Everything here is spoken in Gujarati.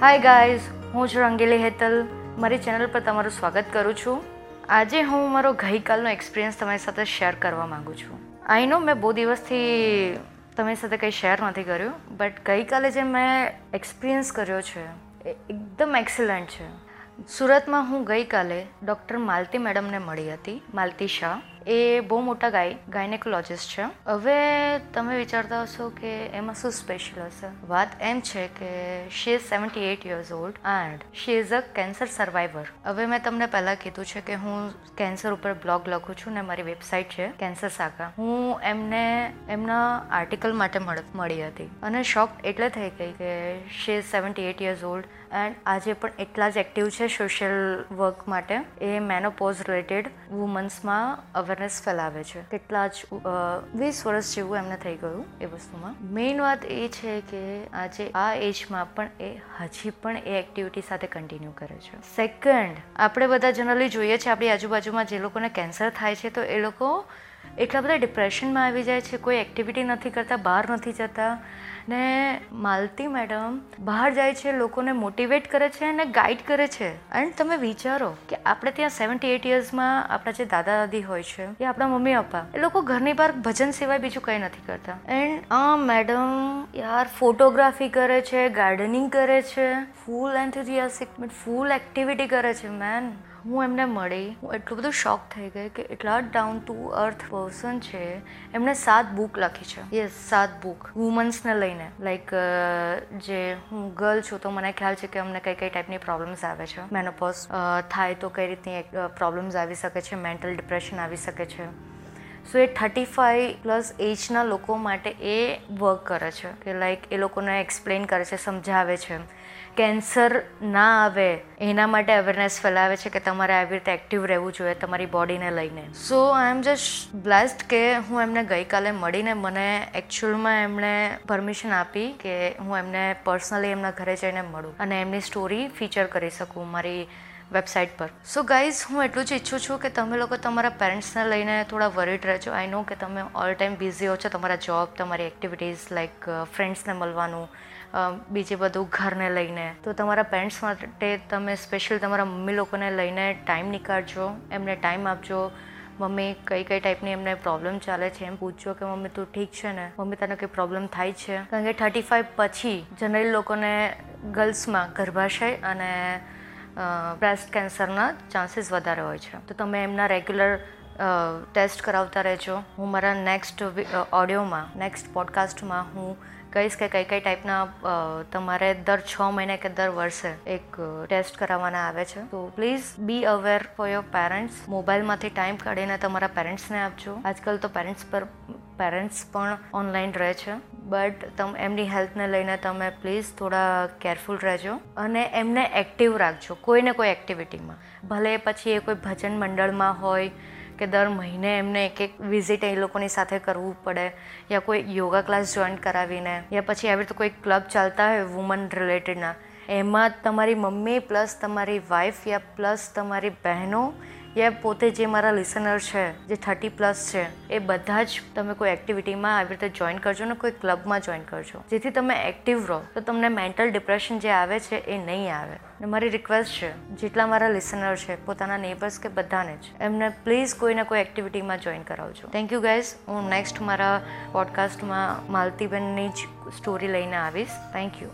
હાય ગાઈઝ હું છું રંગીલી હેતલ. મારી ચેનલ પર તમારું સ્વાગત કરું છું. આજે હું મારો ગઈકાલનો એક્સપિરિયન્સ તમારી સાથે શેર કરવા માગું છું. આઈ નો મેં બહુ દિવસથી તમારી સાથે કંઈ શેર નથી કર્યું બટ ગઈકાલે જે મેં એક્સપિરિયન્સ કર્યો છે, એ એકદમ એક્સિલન્ટ છે. સુરતમાં હું ગઈકાલે ડૉક્ટર માલતી મેડમને મળી હતી, માલતી શાહ. એ બહુ મોટા ગાય, ગાયનેકોલોજિસ્ટ છે. હવે તમે વિચારતા હશો કે એમાં શું સ્પેશિયલ હશે? વાત એમ છે કે she is seventy eight years old and she is a cancer survivor હવે મેં તમને પહેલાં કીધું છે કે હું કેન્સર ઉપર બ્લોગ લખું છું ને મારી વેબસાઇટ છે કેન્સર સાગા હું એમને, એમના આર્ટિકલ માટે મળી હતી. અને શોક એટલે થઈ ગઈ કે she is seventy eight years old and આજે પણ એટલા જ એક્ટિવ છે સોશિયલ વર્ક માટે. એ મેનોપોઝ રિલેટેડ વુમન્સમાં અવેરનેસ ફેલાવે છે. કેટલા જ વીસ વર્ષ જેવું એમને થઈ ગયું એ વસ્તુમાં. મેઇન વાત એ છે કે આજે આ એજમાં પણ એ હજી પણ એ એક્ટિવિટી સાથે કન્ટિન્યુ કરે છે. સેકન્ડ આપણે બધા જનરલી જોઈએ છીએ આપણી આજુબાજુમાં જે લોકોને કેન્સર થાય છે તો એ લોકો એટલા બધા ડિપ્રેશનમાં આવી જાય છે. કોઈ એક્ટિવિટી નથી કરતા, બહાર નથી જતા. ને માલતી મેડમ બહાર જાય છે, લોકોને મોટિવેટ કરે છે અને ગાઈડ કરે છે. એન્ડ તમે વિચારો કે આપણે ત્યાં સેવન્ટી એટ યર્સમાં આપણા જે દાદા દાદી હોય છે, એ આપણા મમ્મી પપ્પા, એ લોકો ઘરની બહાર ભજન સિવાય બીજું કંઈ નથી કરતા. એન્ડ આ મેડમ યાર ફોટોગ્રાફી કરે છે ગાર્ડનિંગ કરે છે ફૂલ એન્થુઝિયાસ્ટિક ફૂલ એક્ટિવિટી કરે છે મેન હું એમને મળી. હું એટલું બધું શોક થઈ ગઈ કે એટલા ડાઉન ટુ અર્થ પર્સન છે. એમણે સાત બુક લખી છે. યસ સાત બુક વુમન્સને લઈને. લાઈક જે હું ગર્લ છું તો મને ખ્યાલ છે કે અમને કઈ કઈ ટાઈપની પ્રોબ્લેમ્સ આવે છે. મેનોપોઝ થાય તો કઈ રીતની પ્રોબ્લેમ્સ આવી શકે છે? મેન્ટલ ડિપ્રેશન આવી શકે છે. સો એ થર્ટી ફાઈવ પ્લસ એજના લોકો માટે એ વર્ક કરે છે. કે લાઈક એ લોકોને એક્સપ્લેન કરે છે, સમજાવે છે. કેન્સર ના આવે, એના માટે અવેરનેસ ફેલાવે છે કે તમારે આવી રીતે એક્ટિવ રહેવું જોઈએ તમારી બોડીને લઈને. સો આઈ એમ જસ્ટ બ્લેસ્ડ કે હું એમને ગઈકાલે મળીને મને એકચ્યુઅલમાં એમણે પરમિશન આપી કે હું એમને પર્સનલી એમના ઘરે જઈને મળું અને એમની સ્ટોરી ફીચર કરી શકું, મારી વેબસાઇટ પર. સો ગાઈઝ હું એટલું જ ઈચ્છું છું કે તમે લોકો તમારા પેરેન્ટ્સને લઈને થોડા વરીડ રહેજો. આઈ નો કે તમે ઓલ ટાઈમ બિઝી હો છો, તમારા જોબ તમારી એક્ટિવિટીઝ લાઈક ફ્રેન્ડ્સને મળવાનું બીજે બધું ઘરને લઈને. તો તમારા પેરેન્ટ્સ માટે તમે સ્પેશિયલ તમારા મમ્મી લોકોને લઈને ટાઈમ નીકાળજો, એમને ટાઈમ આપજો. મમ્મી કઈ કઈ ટાઈપની એમને પ્રોબ્લેમ ચાલે છે એમ પૂછજો કે, મમ્મી, તું ઠીક છે ને? મમ્મી, તને કંઈ પ્રોબ્લેમ થાય છે? કારણ કે થર્ટી ફાઇવ પછી જનરલી લોકોને ગર્લ્સમાં ગર્ભાશય અને બ્રેસ્ટ કેન્સરના ચાન્સીસ વધારે હોય છે. તો તમે એમના રેગ્યુલર ટેસ્ટ કરાવતા રહેજો. હું મારા નેક્સ્ટ ઓડિયોમાં નેક્સ્ટ પોડકાસ્ટમાં હું કહીશ કે કઈ કઈ ટાઈપના તમારે દર છ મહિને કે દર વર્ષે એક ટેસ્ટ કરાવવાના આવે છે. તો please be aware for your parents મોબાઈલમાંથી ટાઈમ કાઢીને તમારા પેરેન્ટ્સને આપજો. આજકાલ તો પેરેન્ટ્સ પર પેરેન્ટ્સ પણ ઓનલાઈન રહે છે. બટ તમે, એમની હેલ્થને લઈને તમે પ્લીઝ થોડા કેરફુલ રહેજો અને એમને એક્ટિવ રાખજો, કોઈને કોઈ એક્ટિવિટીમાં. ભલે પછી એ કોઈ ભજન મંડળમાં હોય કે દર મહિને એમને એક એક વિઝિટ એ લોકોની સાથે કરવું પડે યા કોઈ યોગા ક્લાસ જોઈન કરાવીને યા પછી આવી રીતે કોઈ ક્લબ ચાલતા હોય વુમન રિલેટેડના, એમાં તમારી મમ્મી પ્લસ તમારી વાઈફ યા પ્લસ તમારી બહેનો યા પોતે જે મારા લિસનર છે, જે થર્ટી પ્લસ છે, એ બધા જ તમે કોઈ એક્ટિવિટીમાં આવી રીતે જોઈન કરજો ને કોઈ ક્લબમાં જોઈન કરજો. જેથી તમે એક્ટિવ રહો. તો તમને મેન્ટલ ડિપ્રેશન જે આવે છે, એ નહીં આવે. ને મારી રિક્વેસ્ટ છે, જેટલા મારા લિસનર છે, પોતાના નેબર્સ કે બધાને જ, એમને પ્લીઝ કોઈને કોઈ એક્ટિવિટીમાં જોઈન કરાવજો. થેન્ક યુ ગાઈઝ હું નેક્સ્ટ મારા પોડકાસ્ટમાં માલતીબેનની જ સ્ટોરી લઈને આવીશ. Thank you